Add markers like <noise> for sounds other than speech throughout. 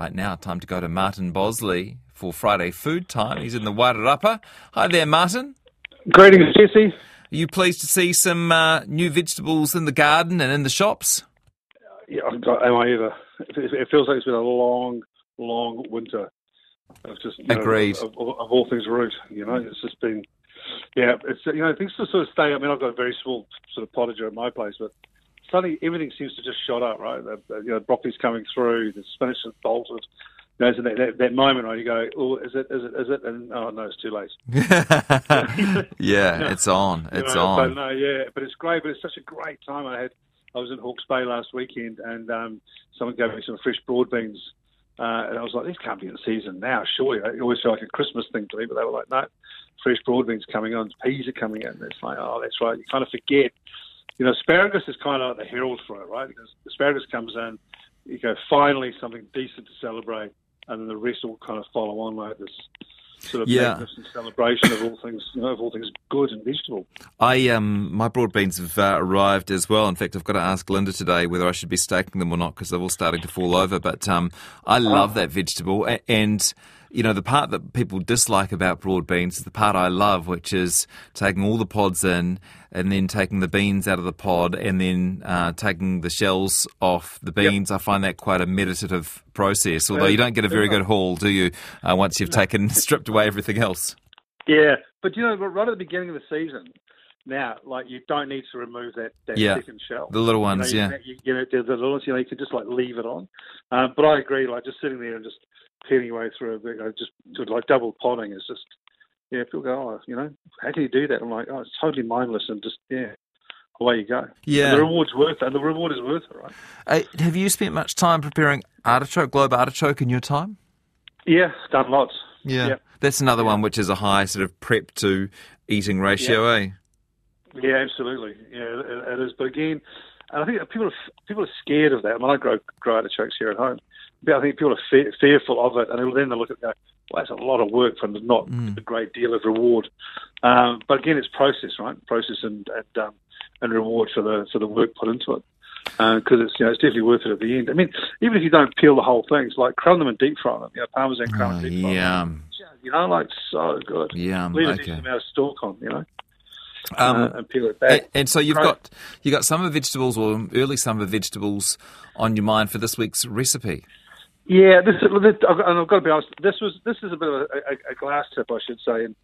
Right now, time to go to Martin Bosley for Friday food time. He's in the Wairarapa. Hi there, Martin. Greetings, Jesse. Are you pleased to see some uh, new vegetables in the garden and in the shops? Yeah, am I ever? It feels like it's been a long, long winter. I've just Agreed. Know, of, of, all things root, you know, it's just been. Yeah, it's you know things just sort of stay. I mean, I've got a very small sort of potager at my place, but suddenly everything seems to just shot up, right? The, the, you know, broccoli's coming through, the spinach has bolted. You know, so that, that, that, moment, right? You go, oh, is it, is it, is it? And oh no, it's too late. <laughs> <laughs> yeah, it's on, it's know, on. But no, yeah, but it's great. But it's such a great time. I had, I was in Hawke's Bay last weekend, and um, someone gave me some fresh broad beans. Uh, and I was like, these can't be in season now, surely. It always felt like a Christmas thing to me, but they were like, no, fresh broad beans coming on, peas are coming in. It's like, oh, that's right. You kind of forget you know, asparagus is kind of like the herald for it, right? Because asparagus comes in, you go, finally something decent to celebrate, and then the rest will kind of follow on like this sort of yeah. magnificent celebration of all things, you know, of all things good and vegetable. I um, my broad beans have uh, arrived as well. In fact, I've got to ask Linda today whether I should be staking them or not because they're all starting to fall over. But um, I love oh. that vegetable, and you know, the part that people dislike about broad beans is the part I love, which is taking all the pods in and then taking the beans out of the pod and then uh, taking the shells off the beans. Yep. I find that quite a meditative process, although you don't get a very good haul, do you, uh, once you've taken, <laughs> stripped away everything else? Yeah, but you know, right at the beginning of the season, now, like you don't need to remove that, that yeah. second shell. The little ones, you know, you, you, know, the, the little ones, you know, you can just like leave it on. Um, but I agree, like just sitting there and just peeling your way through, a you know, just sort of like double potting is just, yeah, people go, oh, you know, how can you do that? I'm like, oh, it's totally mindless and just, yeah, away you go. Yeah. And the reward's worth it, and the reward is worth it, right? Uh, have you spent much time preparing artichoke, globe artichoke in your time? Yeah, done lots. Yeah. yeah. That's another yeah. one which is a high sort of prep to eating ratio, yeah. eh? Yeah, absolutely. Yeah, it, it is. But again, and I think people are, people are scared of that. I mean, I grow, grow artichokes here at home. But I think people are fe- fearful of it, and then they look at it go, well, that's a lot of work for not mm. a great deal of reward. Um, but again, it's process, right? Process and and, um, and reward for the for the work put into it. Because uh, it's you know it's definitely worth it at the end. I mean, even if you don't peel the whole thing, it's like crumb them and deep fry them. You know, parmesan crumb and deep fry them. You know, like so good. Yeah, leave okay. a decent amount of stalk on. You know. Um, uh, and peel it back. And, so you've got you got summer vegetables or early summer vegetables on your mind for this week's recipe. Yeah, this, this and I've got to be honest. This was this is a bit of a, a, a glass tip, I should say, and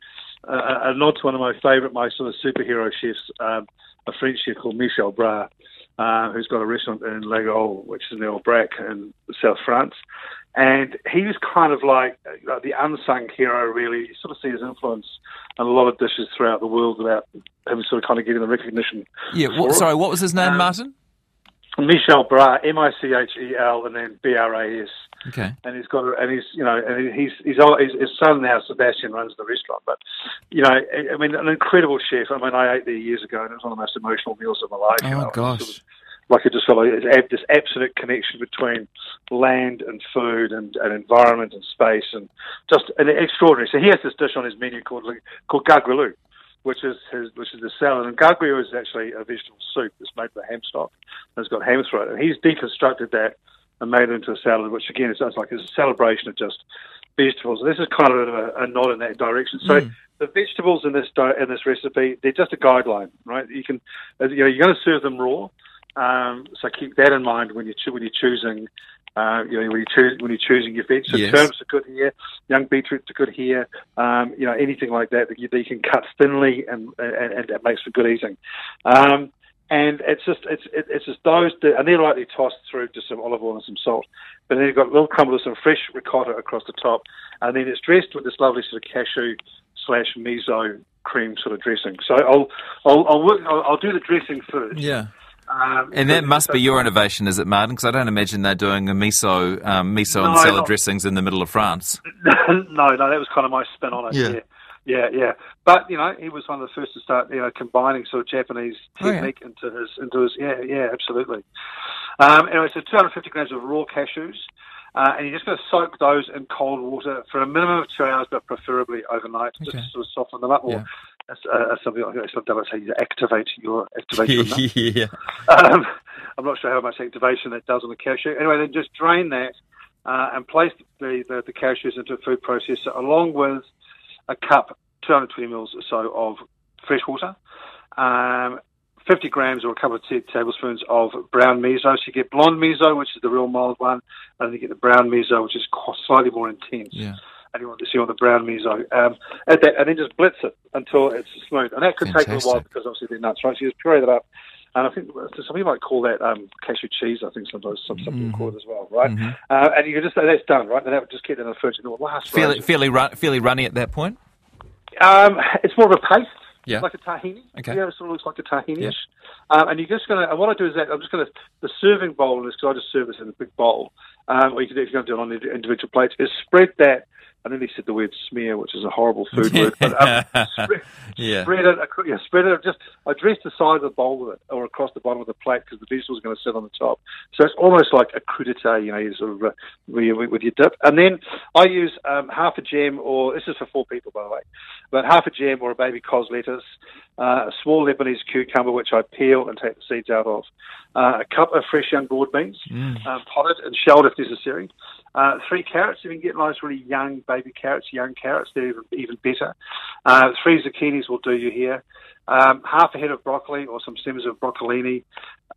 uh, a nod to one of my favourite, my sort of superhero chefs, um, a French chef called Michel Bras, uh, who's got a restaurant in Laguiole, which is near Brac in South France. And he was kind of like uh, the unsung hero, really. You sort of see his influence in a lot of dishes throughout the world without him sort of kind of getting the recognition. Yeah, what, sorry, what was his name, um, Martin? Michel Bras, M I C H E L, and then B R A S. Okay. And he's got, and he's, you know, and he's, he's, his, his son now, Sebastian, runs the restaurant. But, you know, I mean, an incredible chef. I mean, I ate there years ago, and it was one of the most emotional meals of my life. Oh you know, gosh. Sort of, like I just felt like this absolute connection between land and food and, and environment and space and just an extraordinary. So he has this dish on his menu called called gargouillou, which is his which is the salad. And gargouillou is actually a vegetable soup that's made with ham stock and it's got ham through it. And he's deconstructed that and made it into a salad, which again it sounds like it's a celebration of just vegetables. This is kind of a, a nod in that direction. So. Mm. The vegetables in this in this recipe, they're just a guideline, right? You can, you know, you're going to serve them raw, um, so keep that in mind when you're when you're choosing. Uh, you know, when you choose when you're choosing your veg, so yes. turnips are good here, young beetroots are good here. Um, you know, anything like that that you, that you can cut thinly and, and and it makes for good eating. Um, and it's just it's it's just those and they're lightly tossed through just some olive oil and some salt. But then you've got a little crumble of some fresh ricotta across the top, and then it's dressed with this lovely sort of cashew slash miso cream sort of dressing. So I'll I'll I'll, work, I'll, I'll do the dressing first. Yeah. Um, and that must be your innovation, is it, Martin? Because I don't imagine they're doing a miso, um, miso no, and salad not. dressings in the middle of France. <laughs> no, no, that was kind of my spin on it. Yeah. yeah. Yeah, yeah, but you know, he was one of the first to start, you know, combining sort of Japanese technique oh, yeah. into his, into his, yeah, yeah, absolutely. Um, anyway, so 250 grams of raw cashews, uh, and you're just going to soak those in cold water for a minimum of two hours, but preferably overnight, okay. just to sort of soften them up. Or yeah. As, uh, as something like some you activate your activation. <laughs> yeah. Um, I'm not sure how much activation that does on the cashew. Anyway, then just drain that. uh, and place the, the, the cashews into a food processor along with a cup, 220 mils or so of fresh water, um, 50 grams or a couple of t- tablespoons of brown miso. So you get blonde miso, which is the real mild one, and then you get the brown miso, which is slightly more intense. Yeah. Want to see on the brown miso. Um, and, that, and then just blitz it until it's smooth. And that could Fantastic. take a while because obviously they're nuts, right? So you just puree that up. And I think some people might call that um, cashew cheese. I think sometimes some, some people call it as well, right? Mm-hmm. Uh, and you can just say that's done, right? And that would just keep in the fridge and it will last. Fairly, fairly, run, fairly runny at that point. Um, it's more of a paste. Yeah. Like a tahini. Okay. Yeah, it sort of looks like a tahini. Yeah. Um, and you're just going to, and what I do is that I'm just going to, the serving bowl in this, because I just serve this in a big bowl, um, or you can if you're going to do it on individual plates, is spread that, I nearly said the word smear, which is a horrible food word, but um, <laughs> spread, Yeah. spread it, yeah, spread it, just I address the side of the bowl with it, or across the bottom of the plate, because the vegetables is going to sit on the top. So it's almost like a crudité, you know, you sort of, uh, with, your, with your dip. And then I use um, half a gem, or this is for four people, by the way, but half a gem or a baby cos lettuce, uh, a small Lebanese cucumber, which I peel and take the seeds out of, uh, a cup of fresh young broad beans, um, potted and shelled if necessary, uh, three carrots, if you can get nice, really young baby carrots, young carrots, they're even, even better. Uh, three zucchinis will do you here. Um, half a head of broccoli or some stems of broccolini.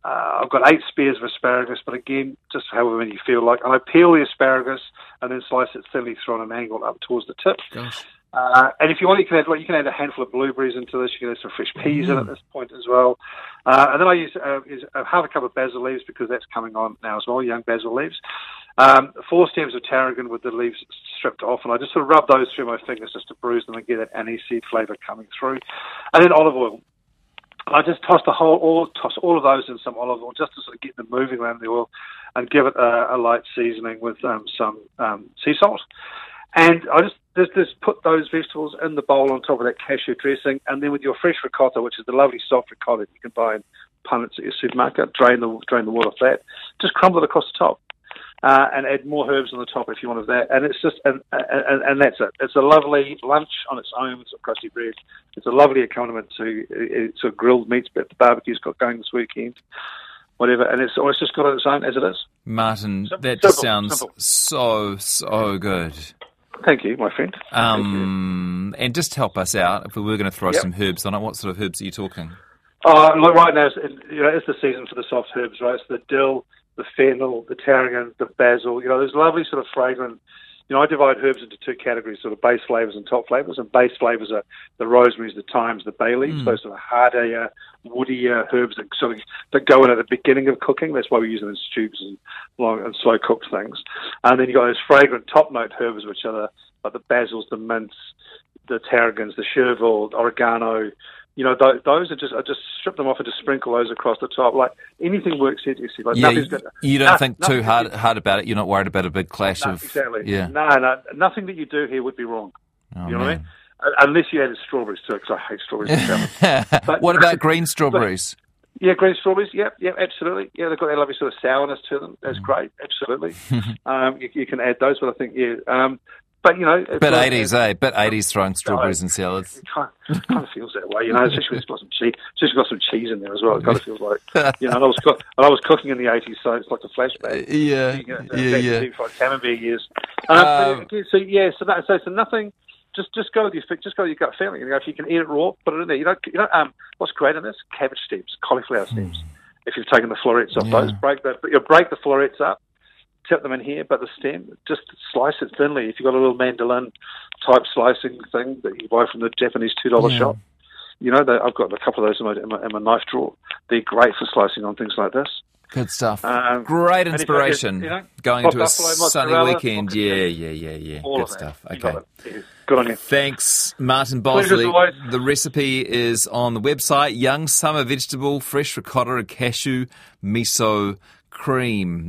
Uh, I've got eight spears of asparagus, but again, just however many you feel like. And I peel the asparagus and then slice it thinly through on an angle up towards the tip. Gosh. Uh, and if you want, you can add well, you can add a handful of blueberries into this. You can add some fresh peas in at this point as well. Uh, and then I use, uh, use uh, half a cup of basil leaves because that's coming on now as well, young basil leaves. Um, four stems of tarragon with the leaves stripped off, and I just sort of rub those through my fingers just to bruise them and get that aniseed flavour coming through. And then olive oil. I just toss the whole, all, toss all of those in some olive oil just to sort of get them moving around the oil, and give it a, a light seasoning with um, some um, sea salt. And I just, just just put those vegetables in the bowl on top of that cashew dressing, and then with your fresh ricotta, which is the lovely soft ricotta you can buy in punnets at your supermarket, drain the drain the water off that. Just crumble it across the top. Uh, and add more herbs on the top if you want of that. And it's just, and, and, and that's it. It's a lovely lunch on its own with some crusty bread. It's a lovely accompaniment to a grilled meats that the barbecue's got going this weekend, whatever. And it's, or it's just got on its own as it is. Martin, Simple, that just simple, sounds simple. so, so good. Thank you, my friend. Thank you. Um, and just help us out. If we were going to throw Yep. some herbs on it, what sort of herbs are you talking? Uh, look, right now, it's, you know, it's the season for the soft herbs, right? It's the dill, the fennel, the tarragon, the basil. You know, there's lovely sort of fragrant. You know, I divide herbs into two categories: sort of base flavors and top flavors. And base flavors are the rosemaries, the thymes, the bay leaves. Mm. Those sort of harder, woodier herbs that sort of that go in at the beginning of cooking. That's why we use them in stews and long and slow cooked things. And then you got those fragrant top note herbs, which are the like the basils, the mints, the tarragons, the chervil, oregano. You know, th- those are just I just strip them off and just sprinkle those across the top. Like anything works here. You see, like Yeah, gonna- you don't no- think too hard hard about it. You're not worried about a big clash no, of exactly. yeah. No, no, nothing that you do here would be wrong. Oh, you know what I mean? Uh, Unless you added strawberries to it, because I hate strawberries. <laughs> But- what about <laughs> green strawberries? Yeah, green strawberries. Yep, yep, absolutely. Yeah, they've got that lovely sort of sourness to them. That's Mm. great. Absolutely. <laughs> um, you, you can add those, but I think yeah. Um, but you know, Bit like- 80s, eh? Bit 80s throwing strawberries in salads. It kind, of, feels that way, you know. Especially when it's got some cheese, especially got some cheese in there as well. It kind of feels like, you know. And I was cook, and I was cooking in the eighties, so it's like a flashback. Yeah, You know, yeah, yeah. like camembert years. Um, Um, so yeah, so that, so so nothing. Just just go with your just go with your gut feeling. You know, if you can eat it raw, put it in there. You know, you know. Um, what's great in this? Cabbage stems, cauliflower stems. If you've taken the florets off. Yeah. those, break that. But you break the florets up, tip them in here, but the stem, just slice it thinly. If you've got a little mandolin type slicing thing that you buy from the Japanese two dollar Yeah. shop, you know, they, I've got a couple of those in my, in my, in my knife drawer. They're great for slicing on things like this. Good stuff. Um, Great and if- inspiration. you know, Going hot into a buffalo sunny weekend. Yeah, yeah, yeah, yeah. All Good of that. stuff. Okay. Yeah. Good on you. Thanks, Martin Pleasure Bosley. The recipe is on the website. Young summer vegetable, fresh ricotta and cashew miso cream.